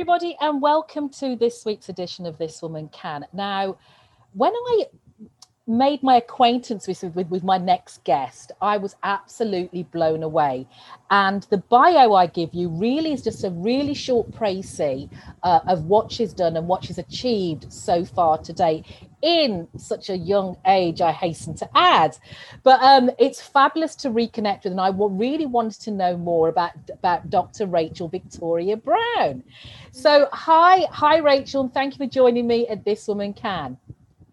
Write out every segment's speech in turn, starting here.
everybody, and welcome to this week's edition of This Woman Can. Now, when I made my acquaintance with, with, with, my next guest, I was absolutely blown away. And the bio I give you really is just a really short précis uh, of what she's done and what she's achieved so far today in such a young age, I hasten to add. But um, it's fabulous to reconnect with, and I really wanted to know more about, about Dr. Rachel Victoria Brown. So, hi, hi, Rachel, and thank you for joining me at This Woman Can.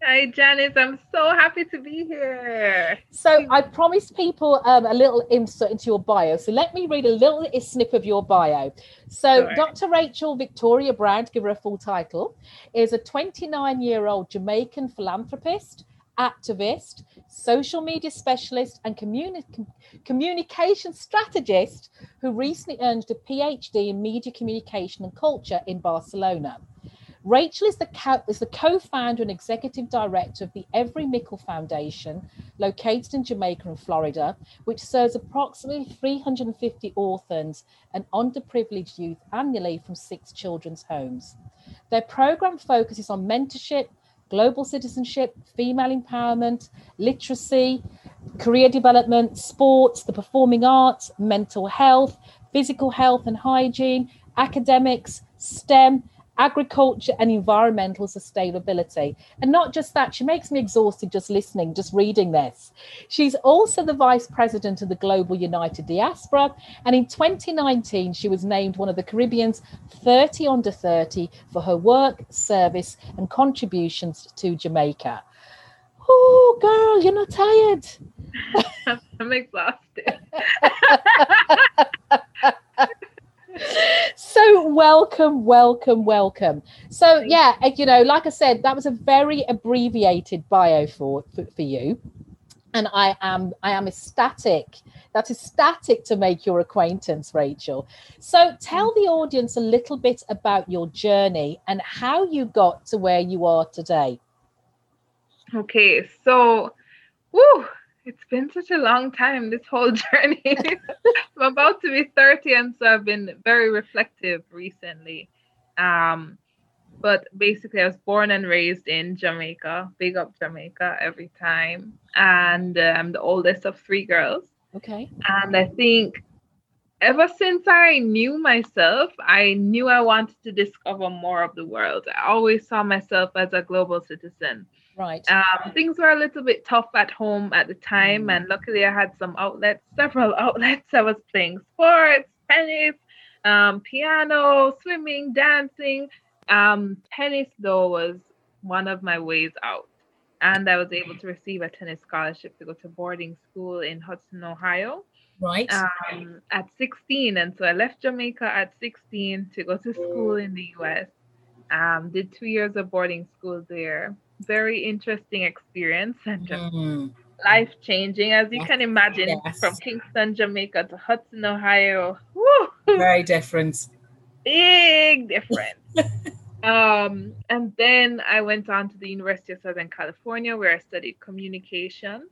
Hi, Janice. I'm so happy to be here. So, I promised people um, a little insert into your bio. So, let me read a little snip of your bio. So. Dr. Rachel Victoria Brown, to give her a full title, is a 29 year old Jamaican philanthropist, activist, social media specialist, and communi- communication strategist who recently earned a PhD in media communication and culture in Barcelona. Rachel is the, co- is the co-founder and executive director of the Every Mickle Foundation, located in Jamaica and Florida, which serves approximately 350 orphans and underprivileged youth annually from six children's homes. Their program focuses on mentorship, global citizenship, female empowerment, literacy, career development, sports, the performing arts, mental health, physical health and hygiene, academics, STEM, agriculture and environmental sustainability. And not just that, she makes me exhausted just listening, just reading this. She's also the vice president of the Global United Diaspora. And in 2019, she was named one of the Caribbean's 30 under 30 for her work, service, and contributions to Jamaica. Oh, girl, you're not tired. I'm exhausted. so welcome welcome welcome. So yeah you know like i said that was a very abbreviated bio for for, you. And i am i am ecstatic. That is static to make your acquaintance rachel. So tell the audience a little bit about your journey and how you got to where you are today. Okay so whew, it's been such a long time, this whole journey. I'm about to be 30, and so I've been very reflective recently. Um, but basically, I was born and raised in Jamaica, big up Jamaica every time. And uh, I'm the oldest of three girls. Okay. And I think ever since I knew myself, I knew I wanted to discover more of the world. I always saw myself as a global citizen. Right. Um, things were a little bit tough at home at the time, mm. and luckily I had some outlets, several outlets. I was playing sports, tennis, um, piano, swimming, dancing. Um, tennis, though, was one of my ways out. And I was able to receive a tennis scholarship to go to boarding school in Hudson, Ohio. Right. Um, at 16. And so I left Jamaica at 16 to go to school in the US. Um, did two years of boarding school there very interesting experience and mm. life changing, as you can imagine, yes. from Kingston, Jamaica to Hudson, Ohio. Woo! Very different. Big difference. um, and then I went on to the University of Southern California where I studied communication.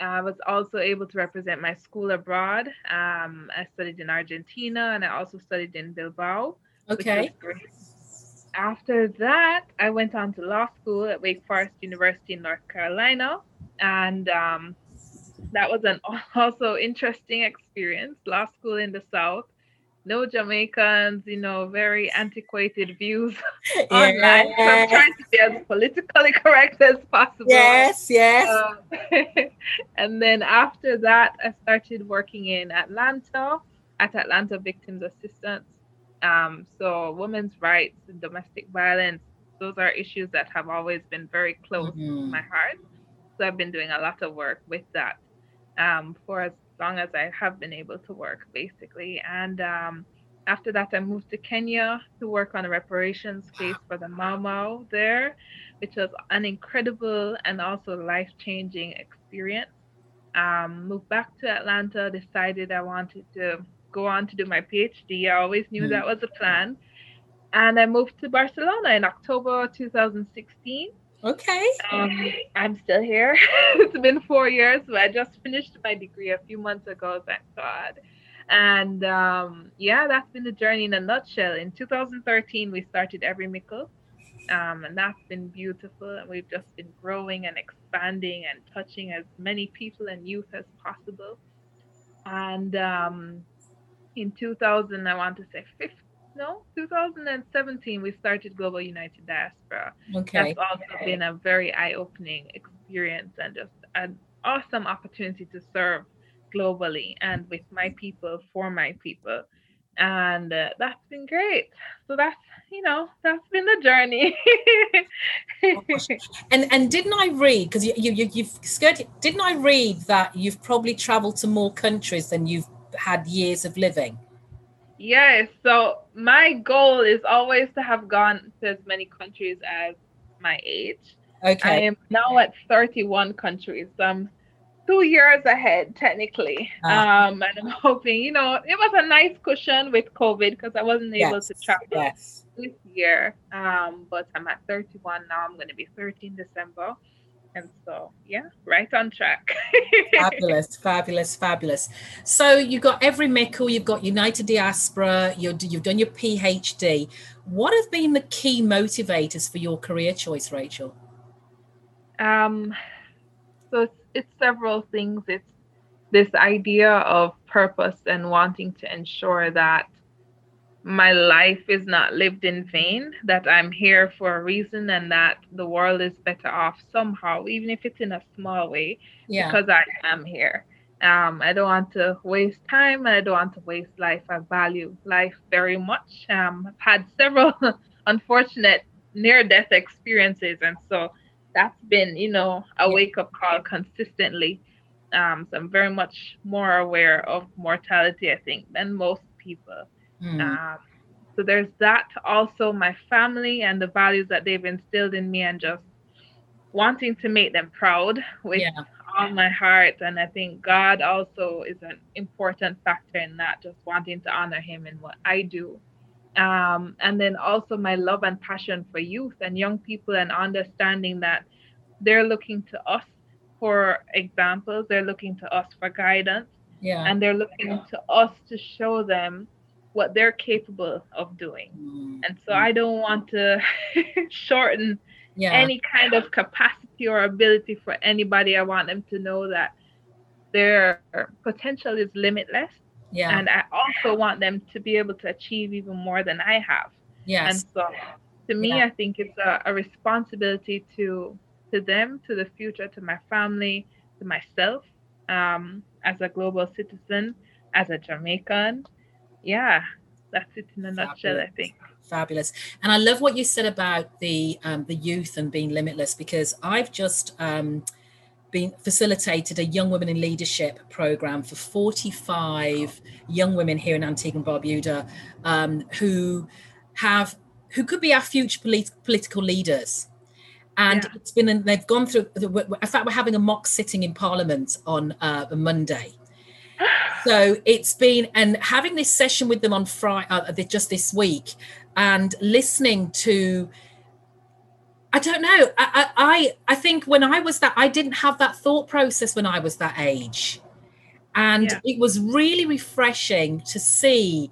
I was also able to represent my school abroad. Um, I studied in Argentina and I also studied in Bilbao. Okay after that, I went on to law school at Wake Forest University in North Carolina, and um, that was an also interesting experience. Law school in the South, no Jamaicans, you know, very antiquated views online. So I'm trying to be as politically correct as possible. Yes, yes. Uh, and then after that, I started working in Atlanta at Atlanta Victims Assistance um, so women's rights and domestic violence, those are issues that have always been very close mm-hmm. to my heart. So I've been doing a lot of work with that um, for as long as I have been able to work, basically. And um, after that, I moved to Kenya to work on a reparations case for the Mau Mau there, which was an incredible and also life changing experience. Um, moved back to Atlanta, decided I wanted to go on to do my PhD. I always knew mm. that was a plan. And I moved to Barcelona in October 2016. Okay. Um, I'm still here. it's been four years, but I just finished my degree a few months ago, thank God. and um, yeah, that's been the journey in a nutshell. In 2013, we started Every Mickle, um, and that's been beautiful. And we've just been growing and expanding and touching as many people and youth as possible. And um, in 2000, I want to say 15, no, 2017, we started Global United Diaspora. Okay. That's also okay. been a very eye-opening experience and just an awesome opportunity to serve globally and with my people for my people and uh, that's been great so that's you know that's been the journey and and didn't i read because you, you you've skirted didn't i read that you've probably traveled to more countries than you've had years of living yes so my goal is always to have gone to as many countries as my age okay i am now at 31 countries so i'm two years ahead technically. Uh, um, and I'm hoping, you know, it was a nice cushion with COVID because I wasn't able yes, to travel yes. this year. Um, but I'm at 31 now. I'm going to be 30 in December. And so, yeah, right on track. fabulous, fabulous, fabulous. So you've got every Mickle, you've got United Diaspora, you have done your PhD. What have been the key motivators for your career choice, Rachel? Um, so it's several things. It's this idea of purpose and wanting to ensure that my life is not lived in vain, that I'm here for a reason and that the world is better off somehow, even if it's in a small way, yeah. because I am here. Um, I don't want to waste time and I don't want to waste life. I value life very much. Um, I've had several unfortunate near death experiences, and so that's been, you know, a wake up call consistently. Um, so I'm very much more aware of mortality, I think, than most people. Mm. Um, so there's that. Also, my family and the values that they've instilled in me, and just wanting to make them proud with yeah. all my heart. And I think God also is an important factor in that, just wanting to honor Him in what I do um, and then also my love and passion for youth and young people and understanding that they're looking to us for examples they're looking to us for guidance yeah and they're looking to us to show them what they're capable of doing mm-hmm. and so i don't want to shorten yeah. any kind of capacity or ability for anybody i want them to know that their potential is limitless yeah. And I also want them to be able to achieve even more than I have. Yes. And so to me, yeah. I think it's a, a responsibility to to them, to the future, to my family, to myself, um, as a global citizen, as a Jamaican. Yeah, that's it in a Fabulous. nutshell, I think. Fabulous. And I love what you said about the um, the youth and being limitless because I've just um, been facilitated a young women in leadership program for 45 young women here in Antigua and Barbuda um, who have who could be our future polit- political leaders and yeah. it's been they've gone through in fact we're having a mock sitting in parliament on uh, a monday so it's been and having this session with them on friday uh, just this week and listening to I don't know. I, I I think when I was that, I didn't have that thought process when I was that age, and yeah. it was really refreshing to see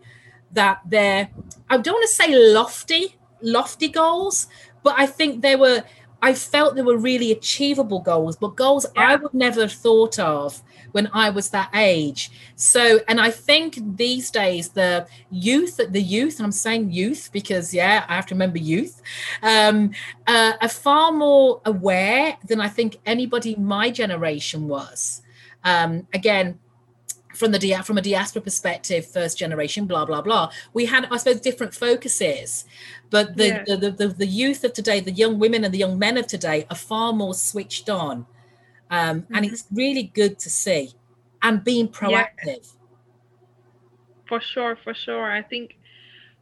that there. I don't want to say lofty, lofty goals, but I think there were. I felt there were really achievable goals, but goals yeah. I would never have thought of when I was that age. So, and I think these days the youth, the youth, and I'm saying youth because yeah, I have to remember youth, um, uh, are far more aware than I think anybody my generation was. Um, again, from the dia- from a diaspora perspective, first generation, blah blah blah. We had, I suppose, different focuses, but the, yeah. the, the, the the youth of today, the young women and the young men of today, are far more switched on um, mm-hmm. and it's really good to see and being proactive. Yeah. for sure for sure. I think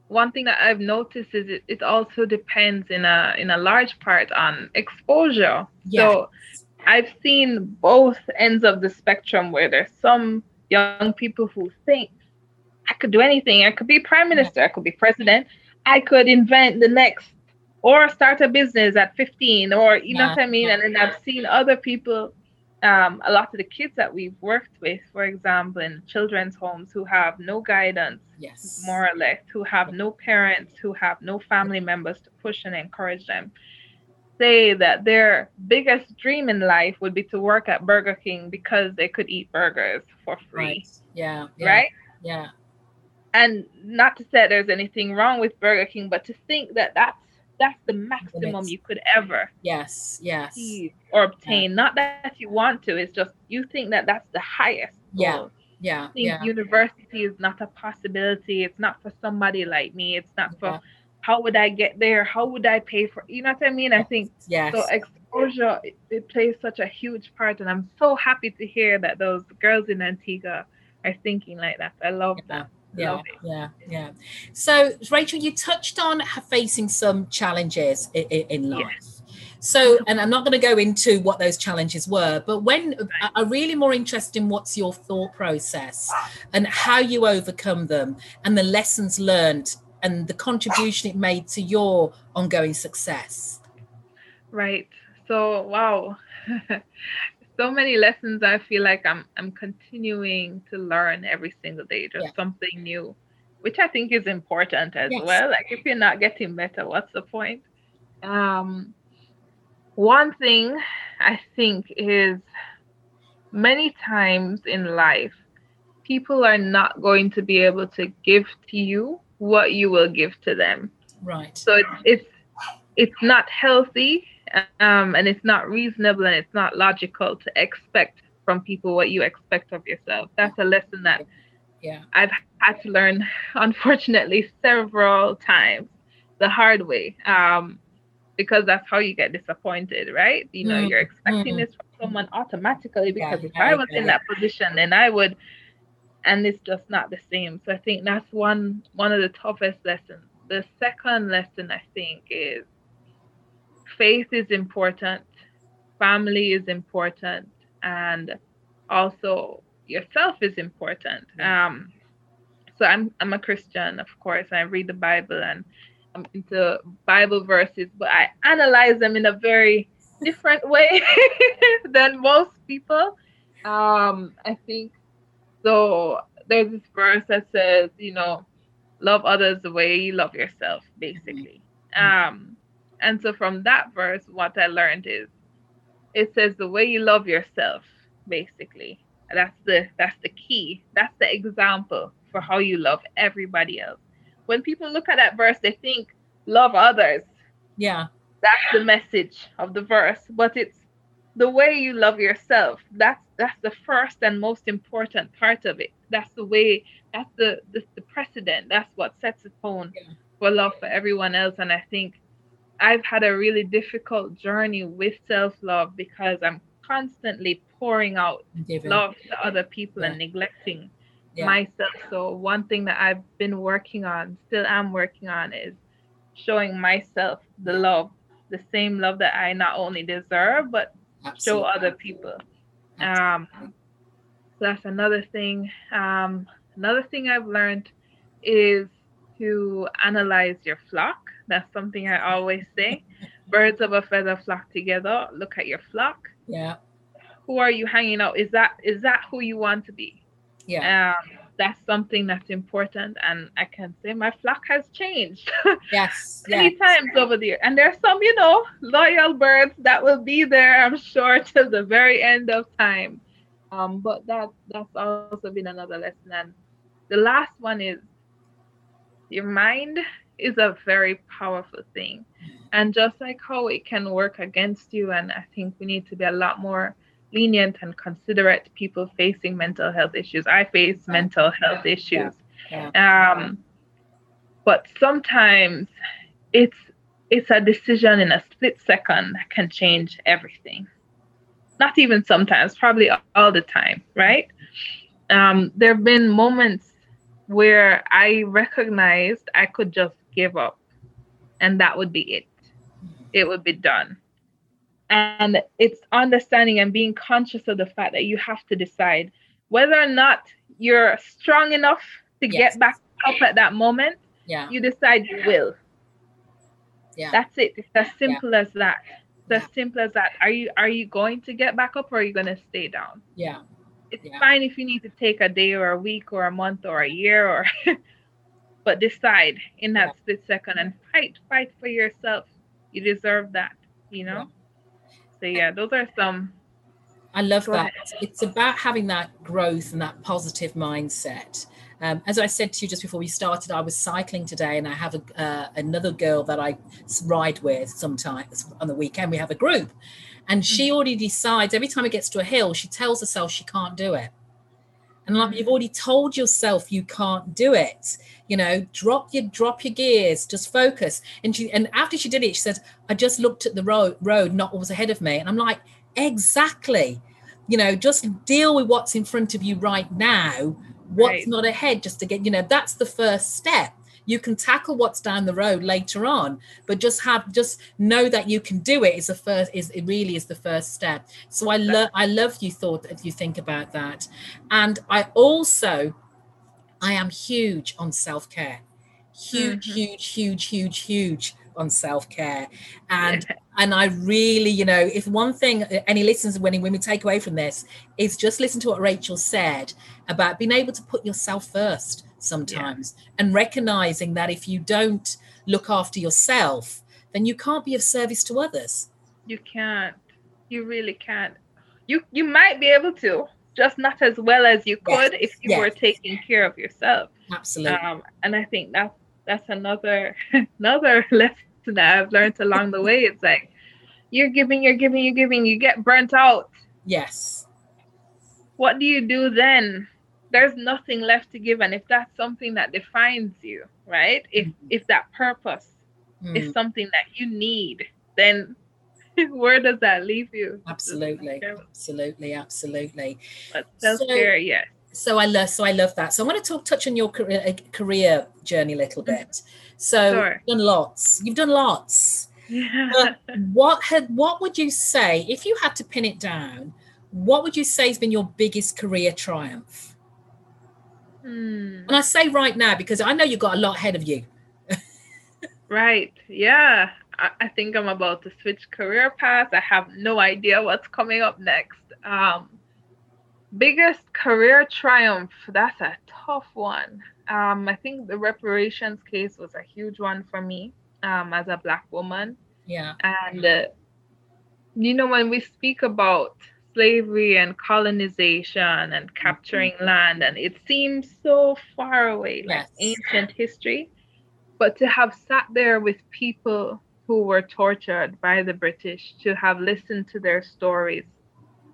one thing that i've noticed is it, it also depends in a in a large part on exposure. So i've seen both ends of the spectrum where there's some young people who think i could do anything. I could be prime minister. I could be president. I could invent the next or start a business at 15 or you yeah. know what I mean? And then I've seen other people um, a lot of the kids that we've worked with, for example, in children's homes who have no guidance, yes, more or less, who have no parents, who have no family members to push and encourage them, say that their biggest dream in life would be to work at Burger King because they could eat burgers for free. Right. Yeah, yeah. Right? Yeah. And not to say there's anything wrong with Burger King, but to think that that's that's the maximum you could ever yes yes. or obtain. Yeah. not that you want to it's just you think that that's the highest yeah goal. yeah, yeah. university is not a possibility. It's not for somebody like me. It's not for how would i get there? How would i pay for you know what i mean? I think yes. so exposure it, it plays such a huge part and i'm so happy to hear that those girls in antigua are thinking like that. I love that yeah yeah yeah. So rachel you touched on facing some challenges in, in life. Yes. so and i'm not going to go into what those challenges were but when i'm really more interested in what's your thought process ah. and how you overcome them and the lessons learned and the contribution it made to your ongoing success? Right. So wow so many lessons I feel like I'm I'm continuing to learn every single day, just yeah. something new, which I think is important as yes. well. Like if you're not getting better, what's the point? Um, one thing I think is many times in life, people are not going to be able to give to you what you will give to them. Right. So it's it's it's not healthy um, and it's not reasonable and it's not logical to expect from people what you expect of yourself. That's a lesson that yeah I've had to learn, unfortunately, several times the hard way. Um, because that's how you get disappointed, right? You know, mm you're expecting mm this from someone automatically because yeah, if I was in that position, then I would, and it's just not the same. So I think that's one one of the toughest lessons. The second lesson I think is faith is important, family is important, and also yourself is important. Um, so I'm I'm a Christian, of course. I read the Bible and I'm into Bible verses, but I analyze them in a very different way than most people. Um, I think so. There's this verse that says, you know, love others the way you love yourself, basically. Mm-hmm. Um, and so from that verse, what I learned is it says the way you love yourself, basically. That's the that's the key. That's the example for how you love everybody else. When people look at that verse, they think love others. Yeah. That's the message of the verse. But it's the way you love yourself. That's that's the first and most important part of it. That's the way that's the the, the precedent. That's what sets the tone yeah. for love for everyone else. And I think I've had a really difficult journey with self love because I'm constantly pouring out Giving. love to other people yeah. and neglecting yeah. myself. So, one thing that I've been working on, still am working on, is showing myself the love, the same love that I not only deserve, but Absolutely. show other people. Um, so that's another thing. Um, another thing I've learned is to analyze your flock that's something I always say. Birds of a feather flock together. Look at your flock. Yeah. Who are you hanging out? Is that is that who you want to be? Yeah. Um, that's something that's important, and I can say my flock has changed. Yes. Many yes. times over there, and there's some, you know, loyal birds that will be there. I'm sure till the very end of time. Um, but that that's also been another lesson. And the last one is your mind is a very powerful thing. And just like how it can work against you, and I think we need to be a lot more lenient and considerate people facing mental health issues. I face mental health issues. Yeah. Yeah. Um, but sometimes it's it's a decision in a split second that can change everything. Not even sometimes, probably all the time, right? Um, there have been moments where I recognized I could just give up and that would be it it would be done and it's understanding and being conscious of the fact that you have to decide whether or not you're strong enough to yes. get back up at that moment yeah you decide you will yeah that's it it's as simple yeah. as that It's yeah. as simple as that. Are you are you going to get back up or are you gonna stay down? Yeah. It's yeah. fine if you need to take a day or a week or a month or a year or but decide in that yeah. split second and fight, fight for yourself. You deserve that, you know? So yeah, those are some I love Go that. Ahead. It's about having that growth and that positive mindset. Um, as I said to you just before we started, I was cycling today, and I have a, uh, another girl that I ride with sometimes on the weekend. We have a group, and she mm-hmm. already decides every time it gets to a hill, she tells herself she can't do it. And like you've already told yourself you can't do it, you know, drop your drop your gears, just focus. And she and after she did it, she said, "I just looked at the road, road, not what was ahead of me." And I'm like, exactly. You know, just deal with what's in front of you right now what's right. not ahead just to get you know that's the first step you can tackle what's down the road later on but just have just know that you can do it is the first is it really is the first step. So i love i love you thought if you think about that. And i also i am huge on self-care. Huge mm-hmm. huge huge huge huge on self-care. And yeah. and i really you know if one thing any listeners when women take away from this is just listen to what rachel said about being able to put yourself first sometimes yeah. and recognizing that if you don't look after yourself then you can't be of service to others. You can't. You really can't. You you might be able to just not as well as you could yes. if you yes. were taking care of yourself. Absolutely um, and i think that's that's another another lesson that i've learned along the way. It's like you're giving you're giving you're giving you get burnt out. Yes. What do you do then there's nothing left to give and if that's something that defines you right if mm-hmm. if that purpose mm. is something that you need then where does that leave you absolutely absolutely absolutely but so, yes so i love so i love that so i want to talk touch on your career, uh, career journey a little mm-hmm. bit so sure. you've done lots you've done lots yeah. what had what would you say if you had to pin it down what would you say has been your biggest career triumph Hmm. And I say right now because I know you've got a lot ahead of you. right. Yeah. I, I, think I'm about to switch career paths. I have no idea what's coming up next. Um, biggest career triumph. That's a tough one. Um, I think the reparations case was a huge one for me um, as a Black woman. Yeah. And, uh, you know, when we speak about slavery and colonization and capturing mm-hmm. land and it seems so far away like yes. ancient history but to have sat there with people who were tortured by the british to have listened to their stories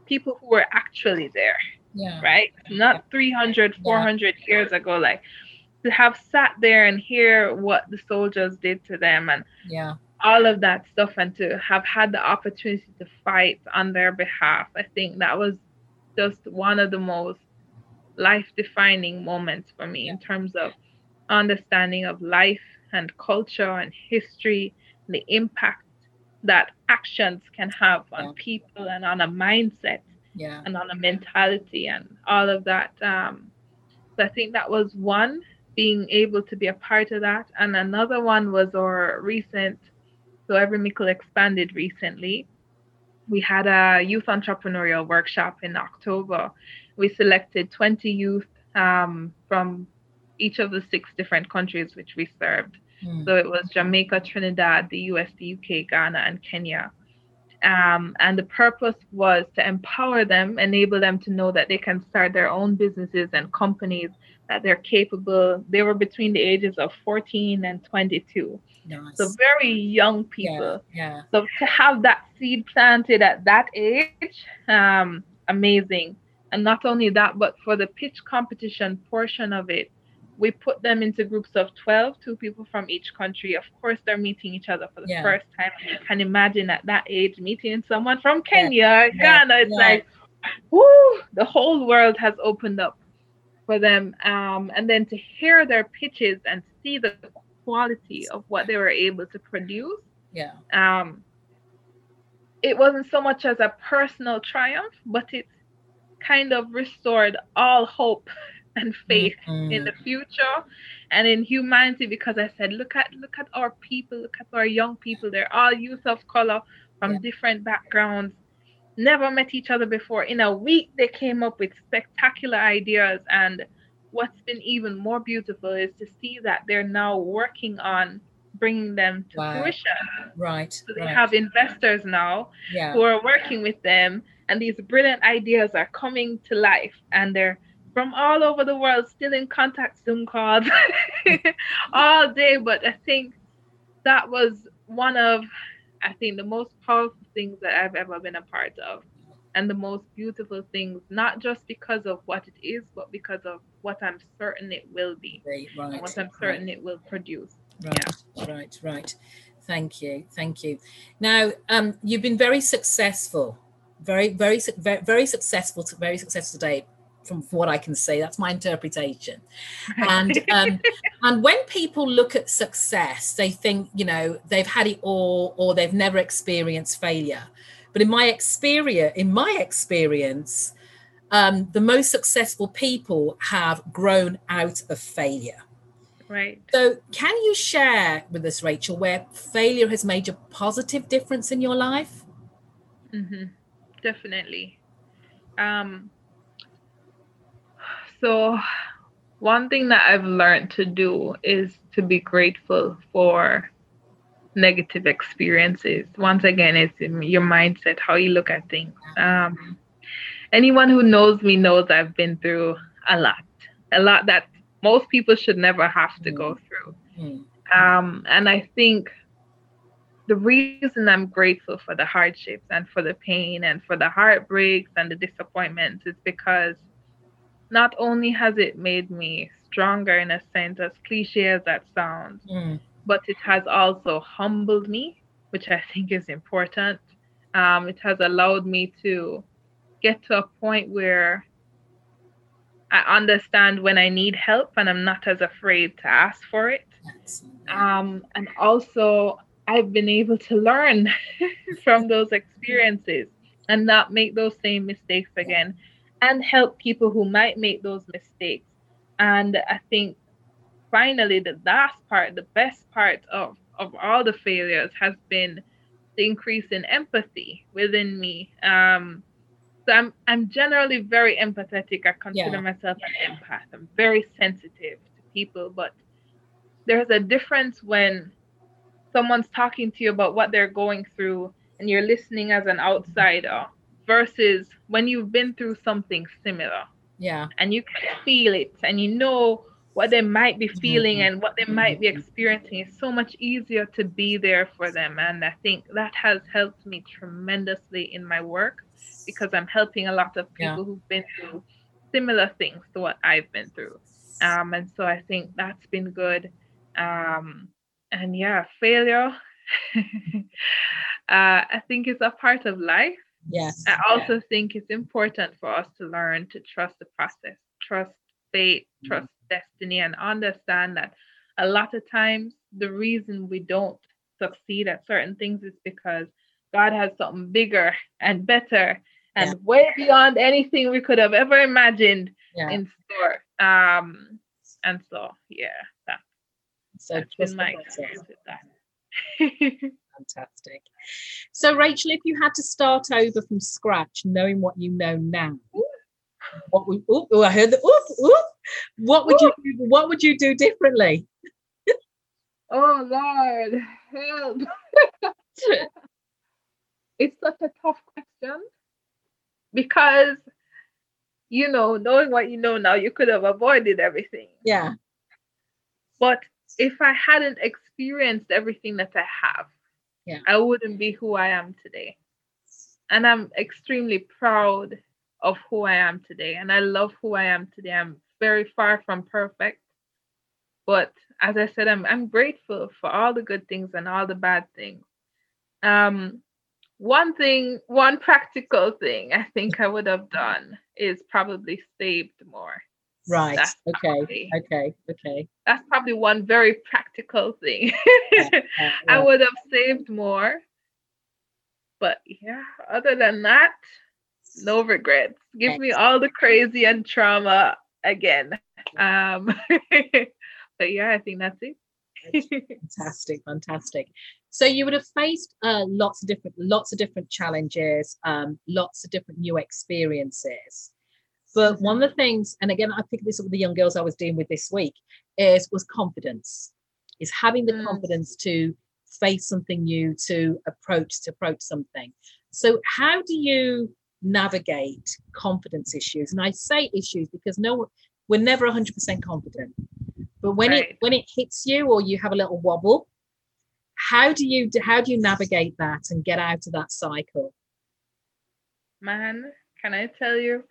people who were actually there yeah. right not 300 400 yeah. years ago like to have sat there and hear what the soldiers did to them and yeah all of that stuff and to have had the opportunity to fight on their behalf. I think that was just one of the most life defining moments for me in terms of understanding of life and culture and history, and the impact that actions can have on yeah. people and on a mindset yeah. and on a mentality and all of that. Um, so I think that was one being able to be a part of that. And another one was our recent so Every Mickle expanded recently. We had a youth entrepreneurial workshop in October. We selected 20 youth um, from each of the six different countries which we served. Mm. So it was Jamaica, Trinidad, the US, the UK, Ghana, and Kenya. Um, and the purpose was to empower them, enable them to know that they can start their own businesses and companies, that they're capable. They were between the ages of 14 and 22. Nice. So very young people. Yeah, yeah. So to have that seed planted at that age, um, amazing. And not only that, but for the pitch competition portion of it, we put them into groups of 12, two people from each country. Of course, they're meeting each other for the yeah. first time. You can imagine at that age meeting someone from Kenya, yeah. Ghana. It's like, whoo, the whole world has opened up for them. Um, and then to hear their pitches and see the quality of what they were able to produce. Yeah. Um, it wasn't so much as a personal triumph, but it kind of restored all hope and faith mm-hmm. in the future and in humanity because I said, look at look at our people, look at our young people. They're all youth of color from yeah. different backgrounds, never met each other before. In a week, they came up with spectacular ideas. And what's been even more beautiful is to see that they're now working on bringing them to wow. fruition. Right. So they right. have investors now yeah. who are working with them, and these brilliant ideas are coming to life, and they're from all over the world, still in contact Zoom calls all day. But I think that was one of, I think, the most powerful things that I've ever been a part of. And the most beautiful things, not just because of what it is, but because of what I'm certain it will be. Right, right. what I'm certain right. it will produce. Right, yeah. right, right. Thank you, thank you. Now, um, you've been very successful, very, very, very, very successful, very successful today from what I can see. That's my interpretation. And um, and when people look at success, they think you know they've had it all or they've never experienced failure. But in my experience, in my experience, um, the most successful people have grown out of failure. Right. So, can you share with us, Rachel, where failure has made a positive difference in your life? Mm-hmm. Definitely. Um, so, one thing that I've learned to do is to be grateful for negative experiences. Once again, it's your mindset, how you look at things. Um, anyone who knows me knows I've been through a lot, a lot that most people should never have to go through. Mm. Um, and I think the reason I'm grateful for the hardships and for the pain and for the heartbreaks and the disappointments is because not only has it made me stronger in a sense, as cliche as that sounds, mm. but it has also humbled me, which I think is important. Um, it has allowed me to get to a point where I understand when I need help and I'm not as afraid to ask for it. Um, and also, I've been able to learn from those experiences and not make those same mistakes again and help people who might make those mistakes. And I think finally, the last part, the best part of, of all the failures has been the increase in empathy within me. Um, so I'm I'm generally very empathetic. I consider yeah. myself an empath. I'm very sensitive to people, but there's a difference when someone's talking to you about what they're going through and you're listening as an outsider versus when you've been through something similar. Yeah. And you can feel it and you know what they might be feeling mm-hmm. and what they might be experiencing. It's so much easier to be there for them. And I think that has helped me tremendously in my work because I'm helping a lot of people yeah. who've been through similar things to what I've been through. Um, and so I think that's been good. Um, and yeah, failure, uh, I think is a part of life. Yes. I also yeah. think it's important for us to learn to trust the process, trust fate, mm-hmm. trust destiny, and understand that a lot of times the reason we don't succeed at certain things is because God has something bigger and better and yeah. way beyond anything we could have ever imagined yeah. in store. Um, and so, yeah, that, so that's been my experience with that. Fantastic. So, Rachel, if you had to start over from scratch, knowing what you know now, what would oh, oh I heard the ooh, ooh, what would ooh. you what would you do differently? oh Lord, help! it's such a tough question because you know, knowing what you know now, you could have avoided everything. Yeah. But if I hadn't experienced everything that I have, yeah. I wouldn't be who I am today. And I'm extremely proud of who I am today. And I love who I am today. I'm very far from perfect. But as I said, I'm I'm grateful for all the good things and all the bad things. Um one thing, one practical thing I think I would have done is probably saved more. Right. That's okay. Probably, okay. Okay. That's probably one very practical thing. yeah, yeah. I would have saved more. But yeah, other than that, no regrets. Give Excellent. me all the crazy and trauma again. Um but yeah, I think that's it. fantastic, fantastic. So you would have faced uh, lots of different, lots of different challenges, um, lots of different new experiences. But one of the things, and again, I picked this up with the young girls I was dealing with this week, is was confidence, is having the mm. confidence to face something new, to approach, to approach something. So how do you navigate confidence issues? And I say issues because no, we're never 100% confident. But when right. it when it hits you or you have a little wobble, how do you how do you navigate that and get out of that cycle? Man, can I tell you,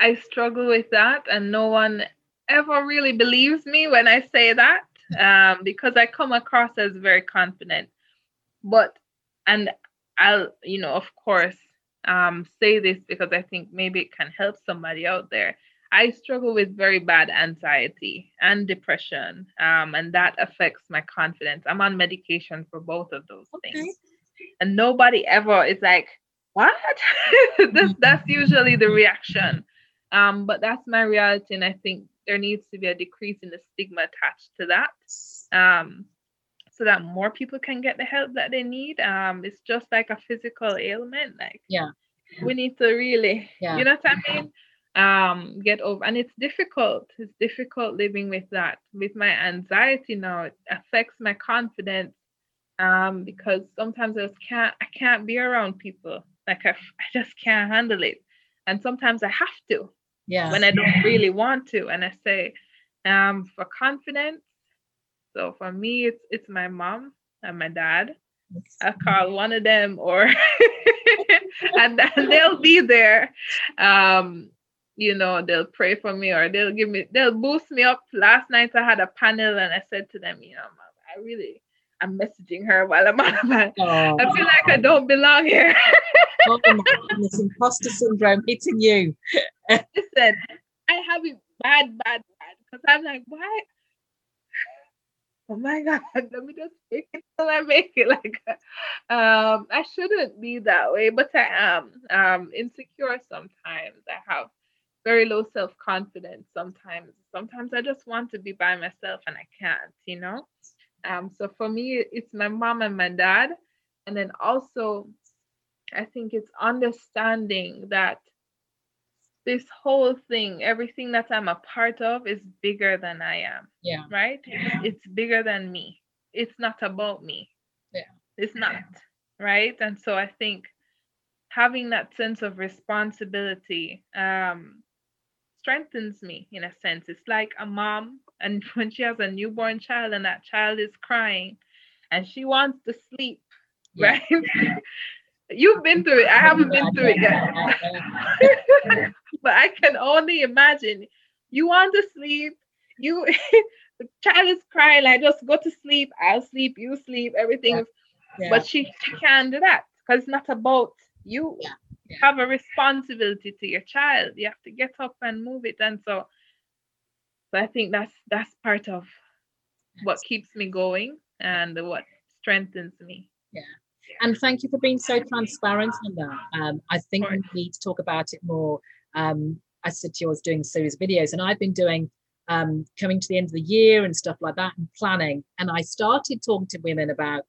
I struggle with that, and no one ever really believes me when I say that um, because I come across as very confident. But and I'll you know of course um, say this because I think maybe it can help somebody out there. I struggle with very bad anxiety and depression, um, and that affects my confidence. I'm on medication for both of those okay. things, and nobody ever is like, "What?" this, that's usually the reaction, um, but that's my reality, and I think there needs to be a decrease in the stigma attached to that, um, so that more people can get the help that they need. Um, it's just like a physical ailment, like yeah, we need to really, yeah. you know what I mean? Um get over and it's difficult. It's difficult living with that with my anxiety now. It affects my confidence um because sometimes i just can't i can't be around people. Like i, I just can't handle it. And sometimes i have to yeah. when i don't really want to and i say um for confidence so for me it's it's my mom and my dad. I call one of them or and, and they'll be there. Um you know, they'll pray for me or they'll give me, they'll boost me up. Last night I had a panel and I said to them, you know, I really, I'm messaging her while I'm on my, oh. I feel like I don't belong here. oh my goodness, imposter syndrome hitting you. Listen, I have it bad, bad, bad. Because I'm like, why? Oh my God, let me just make it till I make it. Like, um, I shouldn't be that way, but I am um insecure sometimes. I have very low self confidence sometimes. Sometimes I just want to be by myself and I can't, you know? Um, so for me, it's my mom and my dad. And then also, I think it's understanding that this whole thing, everything that I'm a part of, is bigger than I am. Yeah. Right? Yeah. It's bigger than me. It's not about me. Yeah. It's not. Right. And so I think having that sense of responsibility um, strengthens me in a sense. It's like a mom, and when she has a newborn child and that child is crying and she wants to sleep, yeah. right? You've been through it. I haven't been through it yet. but I can only imagine. You want to sleep, you the child is crying, like just go to sleep, I'll sleep, you sleep, everything. Yeah. Yeah. But she, she can't do that because it's not about you. Yeah you have a responsibility to your child you have to get up and move it and so so i think that's that's part of what keeps me going and what strengthens me. Yeah. And thank you for being so transparent on that um, i think we need to talk about it more um, i said to you i was doing a series of videos. And i've been doing um, coming to the end of the year and stuff like that and planning. And i started talking to women about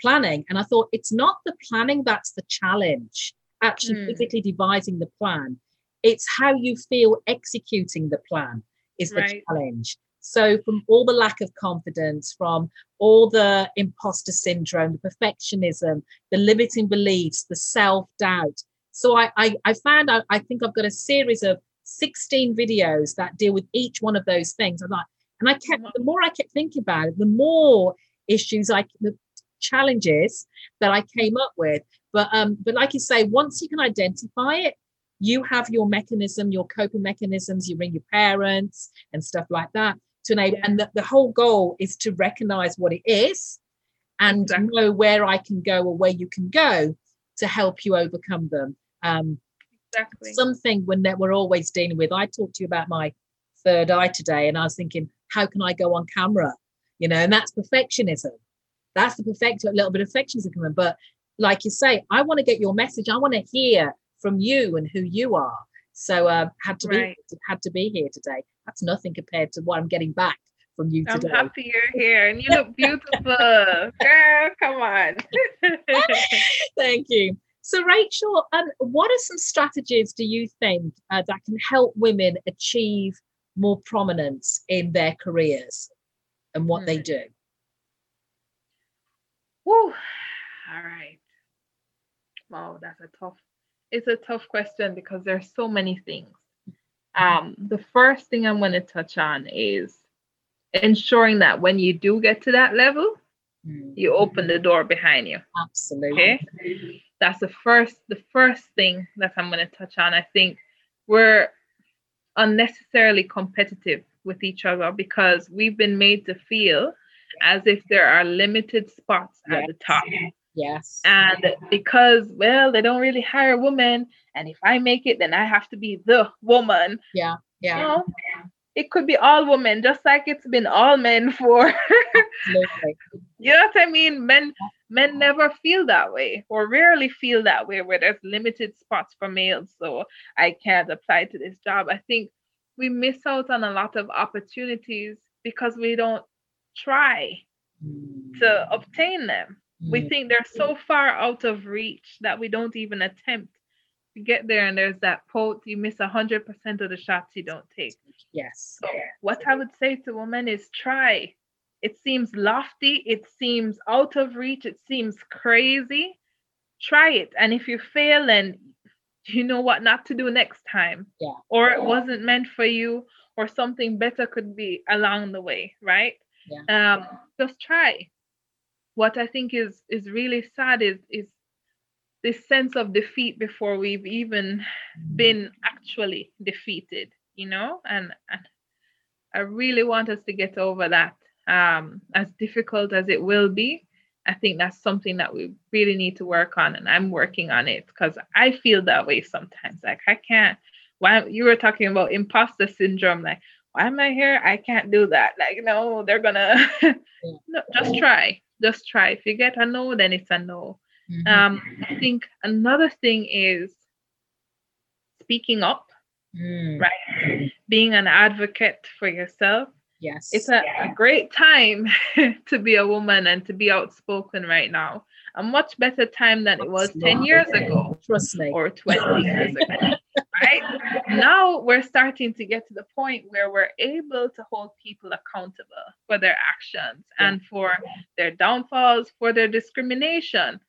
planning and i thought it's not the planning that's the challenge actually mm. physically devising the plan. It's how you feel executing the plan is the right. challenge. So, from all the lack of confidence, from all the imposter syndrome, the perfectionism, the limiting beliefs, the self doubt. So, I, I, I found out, I think I've got a series of 16 videos that deal with each one of those things. I'm like, and I kept, the more I kept thinking about it, the more issues I, the challenges that I came up with. But um, but like you say, once you can identify it, you have your mechanism, your coping mechanisms. You ring your parents and stuff like that to enable. And the, the whole goal is to recognize what it is and exactly. know where I can go or where you can go to help you overcome them. Um, exactly. Something when that we're always dealing with. I talked to you about my third eye today, and I was thinking, how can I go on camera? You know, and that's perfectionism. That's the perfect a little bit of perfectionism coming. But like you say, I want to get your message. I want to hear from you and who you are. So uh, had to right. be had to be here today. That's nothing compared to what I'm getting back from you today. I'm happy you're here and you look beautiful. Girl, come on. Thank you. So, Rachel, um, what are some strategies do you think uh, that can help women achieve more prominence in their careers and what they hmm. do? Woo. All right. Wow, that's a tough. It's a tough question because there's so many things. Um, the first thing I'm going to touch on is ensuring that when you do get to that level, mm. you open the door behind you. Absolutely. Okay. That's the first the first thing that I'm going to touch on. I think we're unnecessarily competitive with each other because we've been made to feel as if there are limited spots yes. at the top. Yes. And because, well, they don't really hire women. And if I make it, then I have to be the woman. Yeah. Yeah. You know, it could be all women, just like it's been all men for. you know what I mean? Men men never feel that way or rarely feel that way where there's limited spots for males. So I can't apply to this job. I think we miss out on a lot of opportunities because we don't try mm. to obtain them. Mm. We think they're so far out of reach that we don't even attempt to get there. And there's that quote you miss 100% of the shots you don't take. Yes. So, what I would say to women is try. It seems lofty, it seems out of reach, it seems crazy. Try it. And if you fail, and you know what not to do next time. Yeah. Or it wasn't meant for you, or something better could be along the way, right? Yeah. Um, just try. What I think is is really sad is is this sense of defeat before we've even been actually defeated, you know, and, and I really want us to get over that. Um, as difficult as it will be, I think that's something that we really need to work on, and I'm working on it because I feel that way sometimes. Like I can't. Why you were talking about imposter syndrome? Like why am I here? I can't do that. Like, no, they're gonna no, just try. Just try. If you get a no, then it's a no. Mm-hmm. Um, I think another thing is speaking up, mm. right? Being an advocate for yourself. Yes. It's a, a great time to be a woman and to be outspoken right now. A much better time than it was 10 years ago. Trust me. Or 20 years ago right? Now we're starting to get to the point where we're able to hold people accountable for their actions yeah. and for their downfalls, for their discrimination.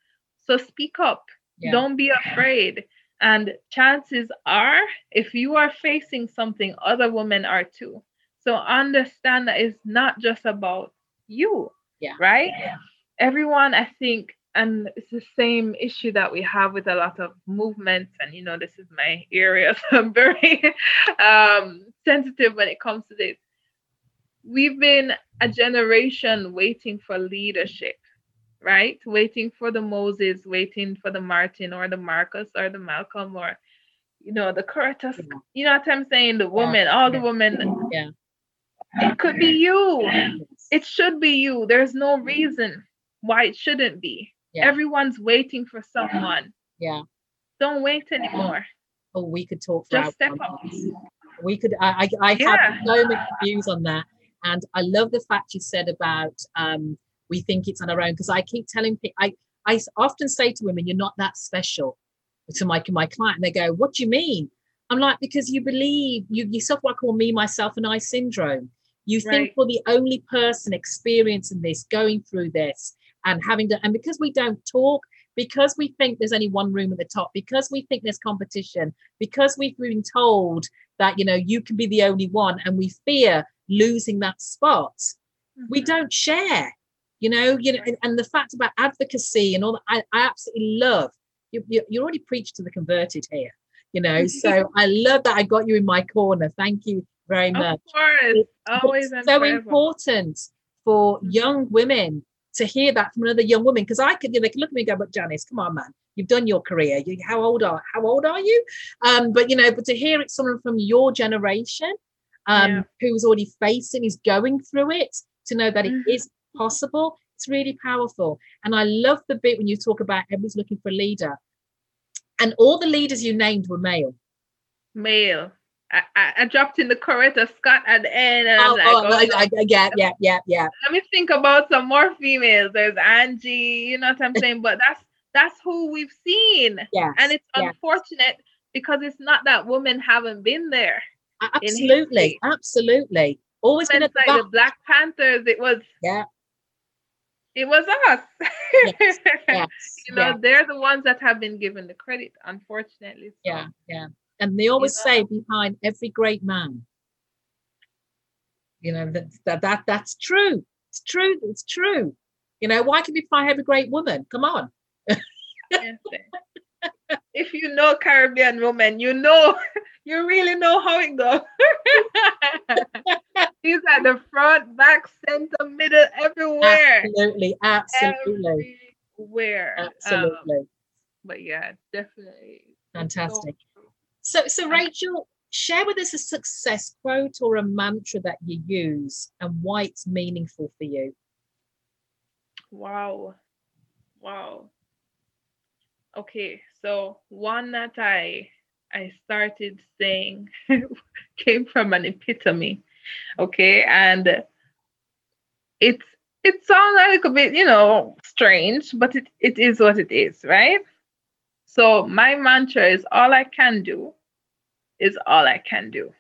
So speak up. Yeah. Don't be afraid. And chances are, if you are facing something, other women are too. So understand that it's not just about you. Yeah. Right? Everyone, I think, and it's the same issue that we have with a lot of movements and you know this is my area so i'm very um, sensitive when it comes to this. We've been a generation waiting for leadership right? Waiting for the moses waiting for the martin or the marcus or the malcolm or you know the curtis you know what i'm saying? The woman yeah. all the women. Yeah. It could be you. It should be you. There's no reason why it shouldn't be yeah. Everyone's waiting for someone. Yeah. Don't wait anymore. Oh, we could talk for Just step up. We could. I. I, I yeah. have so many views on that, and I love the fact you said about um, we think it's on our own because I keep telling people. I I often say to women, "You're not that special." To my my client, and they go, "What do you mean?" I'm like, because you believe you yourself what I call me, myself, and I syndrome. You right. think you're the only person experiencing this, going through this, and having to and because we don't talk because we think there's only one room at the top because we think there's competition because we've been told that you know you can be the only one and we fear losing that spot mm-hmm. we don't share you know you know and, and, the fact about advocacy and all that i, I absolutely love you, you, you already preached to the converted here you know so i love that i got you in my corner thank you very much of course always so important for mm-hmm. young women to hear that from another young woman because I could, you know, they could look at me and go, "But Janice, come on, man, you've done your career. You, how old are how old are you?" Um, but you know, but to hear it someone from your generation, um, yeah. who's already facing, is going through it, to know that mm-hmm. it is possible, it's really powerful. And I love the bit when you talk about everyone's looking for a leader, and all the leaders you named were male. Male, I, I, dropped in the Coretta Scott at the end. And oh, I'm like, oh, oh, I, I, yeah, yeah, yeah, yeah. Let me think about some more females. There's Angie, you know what I'm saying? but that's that's who we've seen. Yeah. And it's unfortunate because it's not that women haven't been there. Absolutely, absolutely. Always been at the, like the Black Panthers. It was yeah. It was us. Yes, yes, you know, they're the ones that have been given the credit, unfortunately. So. Yeah, yeah. And they always know? say behind every great man, you know, that, that that that's true. It's true. It's true. You know, why can we find every great woman? Come on. if you know Caribbean women, you know, you really know how it goes. He's at the front, back, center, middle, everywhere. Absolutely, absolutely. Everywhere. Absolutely. Um, but yeah, definitely. Fantastic. So, so Rachel, share with us a success quote or a mantra that you use and why it's meaningful for you. Wow. Wow. Okay, so one that I I started saying came from an epitome. Okay, and it's it sounds a little bit, you know, strange, but it, it is what it is, right? So my mantra is all I can do is all I can do.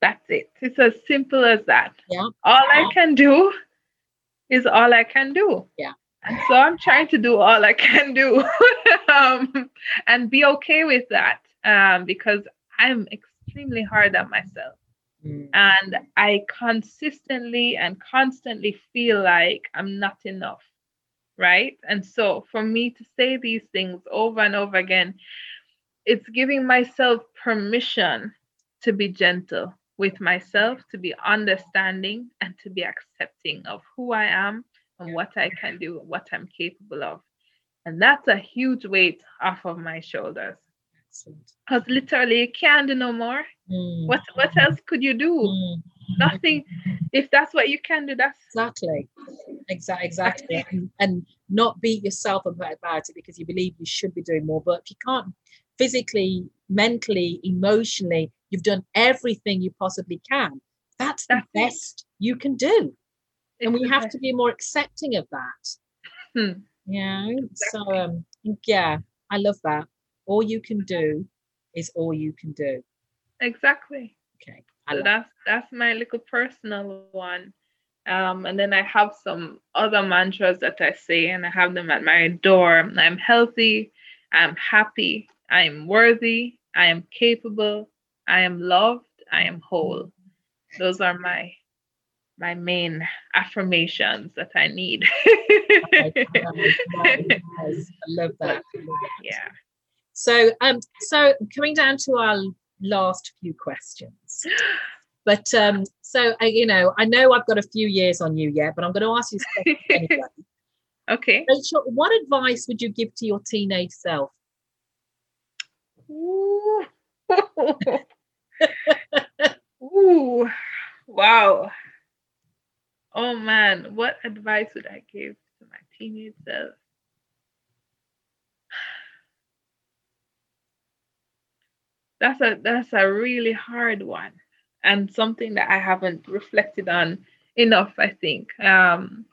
That's it. It's as simple as that. Yeah. All I can do is all I can do. Yeah. And so I'm trying to do all I can do um, and be okay with that um, because I'm extremely hard on myself. Mm. And I consistently and constantly feel like I'm not enough. Right. And so for me to say these things over and over again, it's giving myself permission to be gentle with myself, to be understanding, and to be accepting of who I am and what I can do, what I'm capable of. And that's a huge weight off of my shoulders. Because literally you can't do no more. Mm. What what else could you do? Mm. Nothing. If that's what you can do, that's exactly. Exactly exactly. And, and not beat yourself about it because you believe you should be doing more. But if you can't physically, mentally, emotionally, you've done everything you possibly can. That's the that's best it. you can do and we have to be more accepting of that hmm. yeah so um yeah i love that all you can do is all you can do exactly okay so that's that's my little personal one um, and then I have some other mantras that I say, and I have them at my door. I'm healthy, I'm happy, I am worthy, I am capable, I am loved, I am whole. Those are my my main affirmations that I need. I love that. Yeah. So um so coming down to our last few questions. But um so I, you know, I know I've got a few years on you yet, but I'm going to ask you anyway. okay. Rachel, what advice would you give to your teenage self? Ooh. Ooh. Wow. Oh man, what advice would I give to my teenage self? That's a that's a really hard one and something that I haven't reflected on enough, I think. Um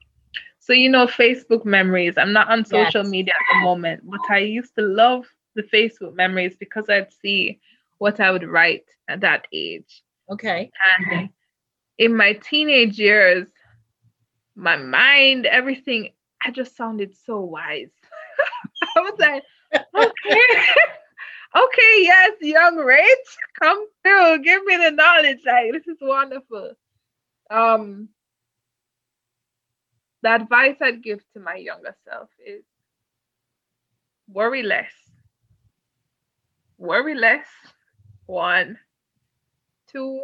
so you know Facebook memories. I'm not on social yes. media at the moment, but I used to love the Facebook memories because I'd see what I would write at that age. Okay. And in my teenage years, my mind, everything. I just sounded so wise. I was like, okay, okay, yes, young rich, come through, give me the knowledge. Like this is wonderful. Um, the advice I'd give to my younger self is worry less. Worry less. One. Two,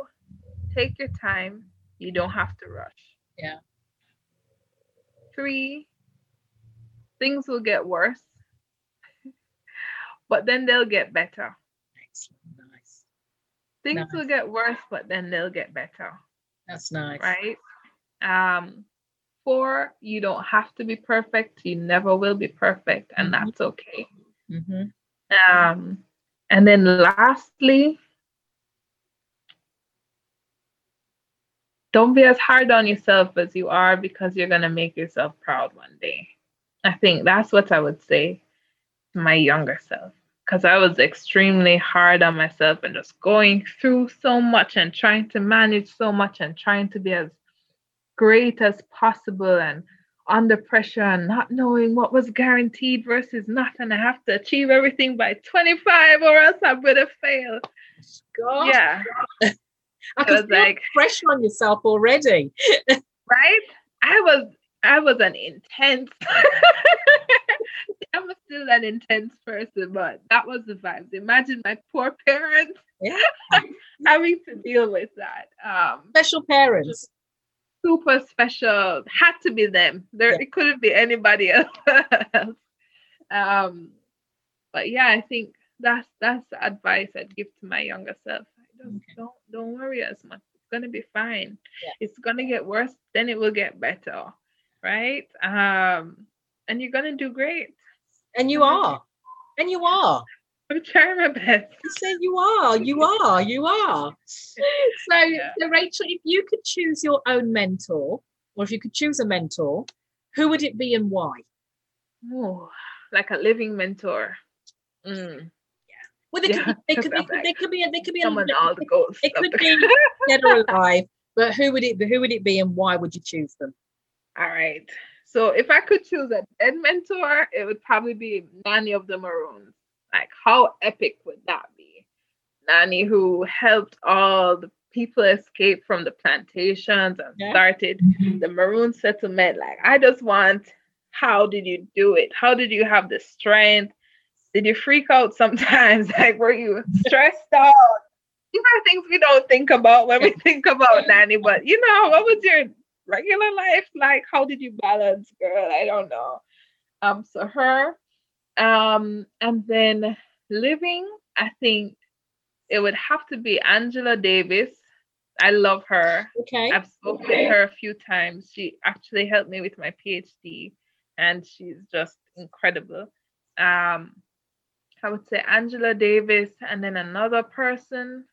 take your time. You don't have to rush. Yeah three, things will get worse, but then they'll get better. Nice. Things nice. will get worse, but then they'll get better. That's nice. Right? Um, four, you don't have to be perfect. You never will be perfect, and mm-hmm. that's okay. Mm-hmm. Um, And then lastly, don't be as hard on yourself as you are because you're going to make yourself proud one day. I think that's what I would say to my younger self because I was extremely hard on myself and just going through so much and trying to manage so much and trying to be as great as possible and under pressure and not knowing what was guaranteed versus not and I have to achieve everything by 25 or else I'm gonna fail. God. Yeah. I was like pressure on yourself already. right? I was I was an intense I'm still an intense person, but that was the vibes. Imagine my poor parents yeah. having to deal with that. Um, special parents. Super special. Had to be them. There yeah. it couldn't be anybody else. um, but yeah, I think that's that's the advice I'd give to my younger self. Don't okay. don't, don't worry as much. It's gonna be fine. Yeah. It's gonna get worse, then it will get better. Right? Um, and you're gonna do great. And you are. And you are. I'm trying my best. You said you are. You are. You are. So, yeah. so, Rachel, if you could choose your own mentor, or if you could choose a mentor, who would it be and why? Oh, like a living mentor. Mm. Well, they yeah, could, they could, they could, they could be, they could be, someone all. It could be dead or alive, but who would it be? Who would it be, and why would you choose them? All right. So if I could choose a dead mentor, it would probably be Nanny of the Maroons. Like, how epic would that be? Nanny, who helped all the people escape from the plantations and yeah. started the Maroon settlement. Like, I just want, how did you do it? How did you have the strength? Did you freak out sometimes? like, were you stressed out? These are things we don't think about when we think about Nanny, but you know, what was your regular life like how did you balance girl i don't know um so her um and then living i think it would have to be angela davis i love her okay i've spoken okay. to her a few times she actually helped me with my phd and she's just incredible um i would say angela davis and then another person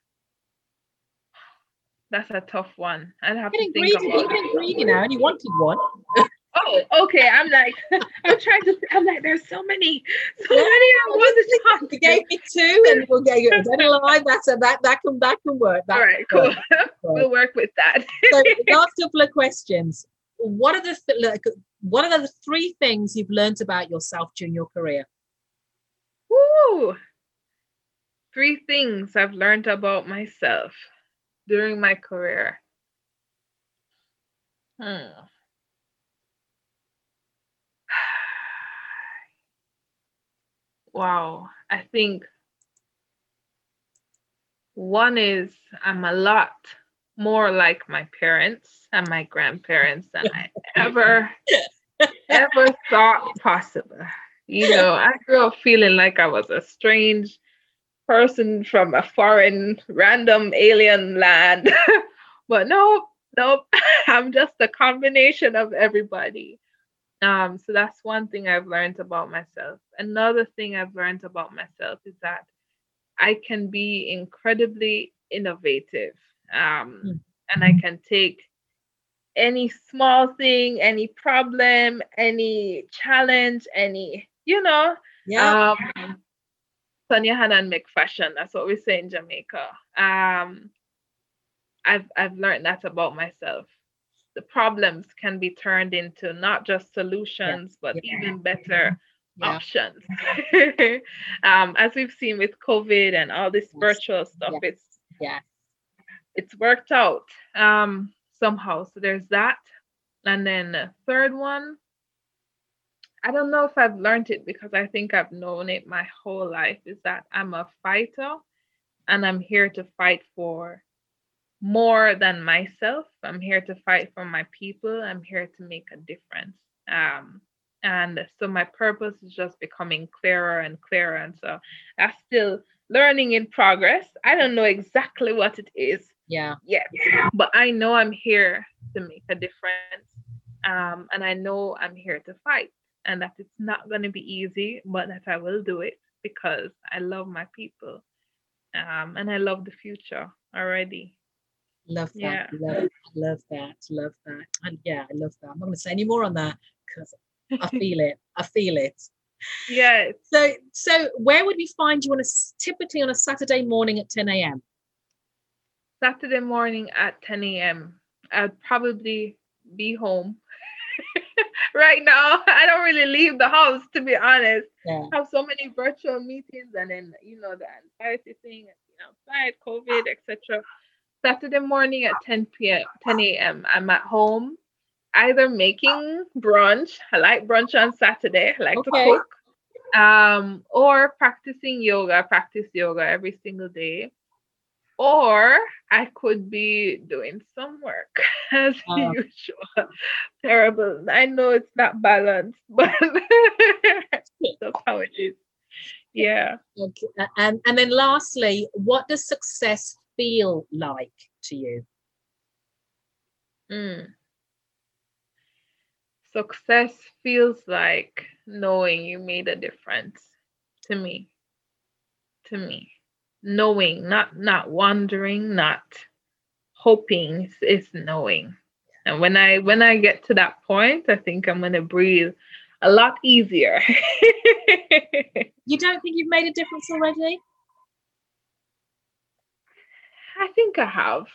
that's a tough one. I'd have to think about. You're getting greedy now, and you wanted one. oh, okay. I'm like, I'm trying to. I'm like, there's so many, so yeah, many. I want to talk. You gave me two, and we'll get you. Dead alive. That's a, that. That can that can work. That All right, cool. Work. we'll work with that. so, last couple of questions. What are the th- what are the three things you've learned about yourself during your career? Woo! Three things I've learned about myself during my career. Hmm. Wow, I think one is I'm a lot more like my parents and my grandparents than I ever ever thought possible. You know, I grew up feeling like I was a strange person from a foreign random alien land. but nope, nope. I'm just a combination of everybody. Um, so that's one thing I've learned about myself. Another thing I've learned about myself is that I can be incredibly innovative. Um, mm. and I can take any small thing, any problem, any challenge, any, you know, yeah. Um, hand and make fashion. That's what we say in Jamaica. Um, I've I've learned that about myself. The problems can be turned into not just solutions, yeah. but yeah. even better yeah. options. um, as we've seen with COVID and all this virtual stuff, it's yeah, it's worked out um, somehow. So there's that, and then the third one I don't know if I've learned it because I think I've known it my whole life is that I'm a fighter and I'm here to fight for more than myself. I'm here to fight for my people. I'm here to make a difference. Um, and so my purpose is just becoming clearer and clearer. And so I'm still learning in progress. I don't know exactly what it is. Yeah. Yet, but I know I'm here to make a difference. Um, and I know I'm here to fight and that it's not going to be easy, but that I will do it. because I love my people um, and I love the future already. Love that. Yeah. Love, love that. Love that. And yeah, I love that. I'm not going to say any more on that because I feel it. I feel it. Yeah. So, so where would we find you on a typically on a Saturday morning at 10 a.m.? Saturday morning at 10 a.m. I'd probably be home. right now, I don't really leave the house to be honest. Yeah. I have so many virtual meetings and then you know the anxiety thing, outside, COVID, ah. etc. Saturday morning at 10 p.m. 10 a.m. I'm at home, either making brunch. I like brunch on Saturday. I like okay. to cook. Um, or practicing yoga. I practice yoga every single day. Or I could be doing some work as uh, usual. Terrible. I know it's not balanced, but that's how it is. Yeah. Okay. And and then lastly, what does success feel like to you? Mm. Success feels like knowing you made a difference to me. To me. Knowing, not not wondering, not hoping, is knowing. And when I when I get to that point, I think I'm gonna breathe a lot easier. you don't think you've made a difference already? I think I have.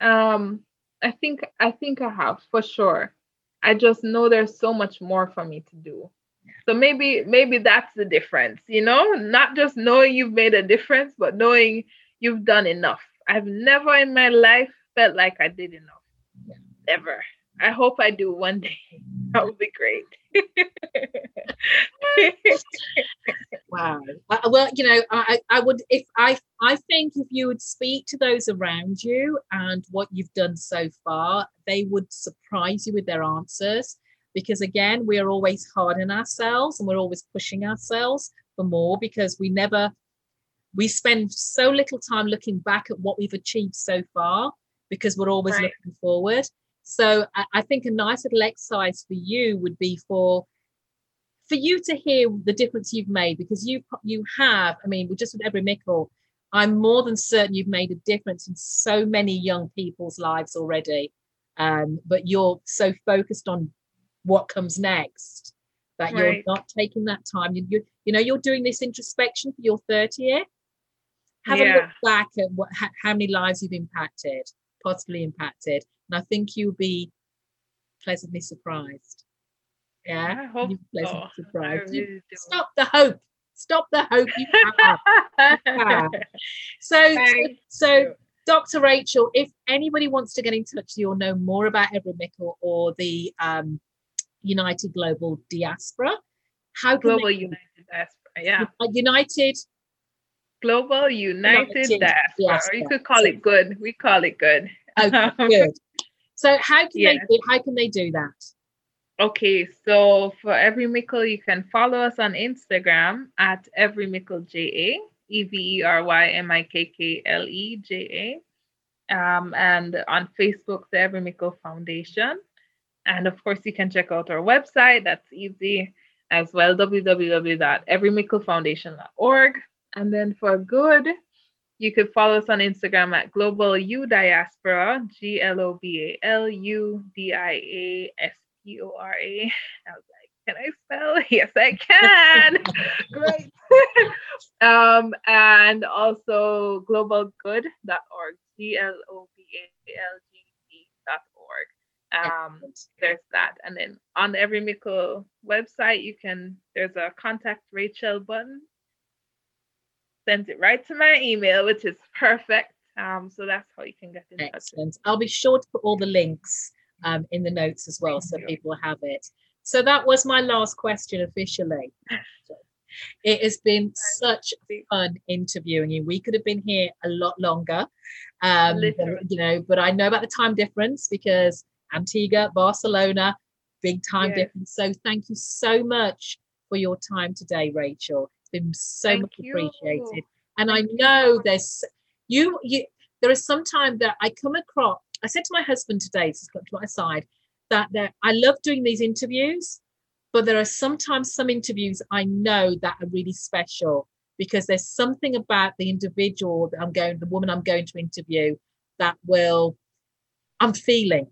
Um, I think I think I have for sure. I just know there's so much more for me to do. So maybe maybe that's the difference, you know, not just knowing you've made a difference, but knowing you've done enough. I've never in my life felt like I did enough. Never. I hope I do one day. That would be great. Wow. Uh, well, you know, I, I would if I I think if you would speak to those around you and what you've done so far, they would surprise you with their answers. Because again, we are always hard on ourselves and we're always pushing ourselves for more because we never we spend so little time looking back at what we've achieved so far because we're always right. looking forward. So I, I think a nice little exercise for you would be for for you to hear the difference you've made because you you have. I mean, just with Every Mikkle, I'm more than certain you've made a difference in so many young people's lives already. Um, but you're so focused on what comes next that right. you're not taking that time. You, you, you know, you're doing this introspection for your 30th. Have yeah. a look back at what how many lives you've impacted, possibly impacted, and I think you'll be pleasantly surprised. Yeah, I hope pleasantly so. surprised. Really stop the hope. Stop the hope you have. so, so, Dr. Rachel, if anybody wants to get in touch with you or know more about Every Mikkle or the um, United Global Diaspora, how can Global United Diaspora, yeah. United Global United, United Diaspora. Diaspora. You could call it good. We call it good. Okay, good. So how can yes. they how can they do that? Okay, so for every Mikkle, you can follow us on Instagram at every Mikkle J A E V E R Y M I K K L E J A, um, and on Facebook, the Every Mikkle Foundation, and of course, you can check out our website. That's easy as well, www.everymikklefoundation.org. And then for good, you could follow us on Instagram at Global U Diaspora, G L O B A L U D I A S P O R A. I was like, can I spell? Yes, I can. Great. um, and also globalgood.org, G L O B A L G D.org. Um, there's that. And then on the Every Mikkle website, you can, there's a contact Rachel button sends it right to my email, which is perfect. Um, so that's how you can get in Excellent. I'll be sure to put all the links um, in the notes as well, Thank so you. people have it. So that was my last question officially. It has been such fun interviewing you. We could have been here a lot longer, um, you know. But I know about the time difference because Antigua, Barcelona, big time difference. So thank you so much for your time today, Rachel been so Thank much you. appreciated. And Thank I know you. there's you you there is some time that I come across. I said to my husband today, he's got to my side, that that I love doing these interviews, but there are sometimes some interviews I know that are really special because there's something about the individual that I'm going, the woman I'm going to interview that will, I'm feeling,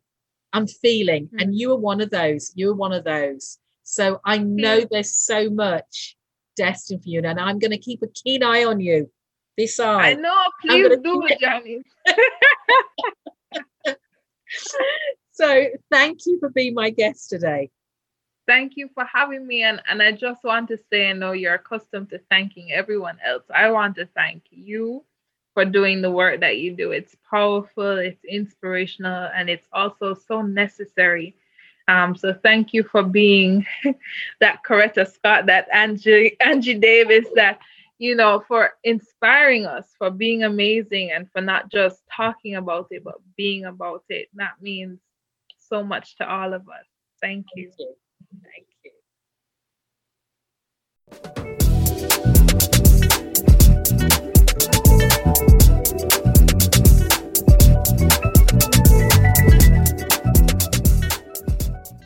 I'm feeling. Mm-hmm. And you are one of those. You are one of those. So I know there's so much destined for you. And I'm going to keep a keen eye on you. This eye. I know. Please do, it, Johnny. so thank you for being my guest today. Thank you for having me. And, and I just want to say, I know you're accustomed to thanking everyone else. I want to thank you for doing the work that you do. It's powerful, it's inspirational, and it's also so necessary. Um, so thank you for being that Coretta Scott, that Angie Angie Davis, that you know, for inspiring us, for being amazing, and for not just talking about it, but being about it. That means so much to all of us. Thank you. Thank you. Thank you.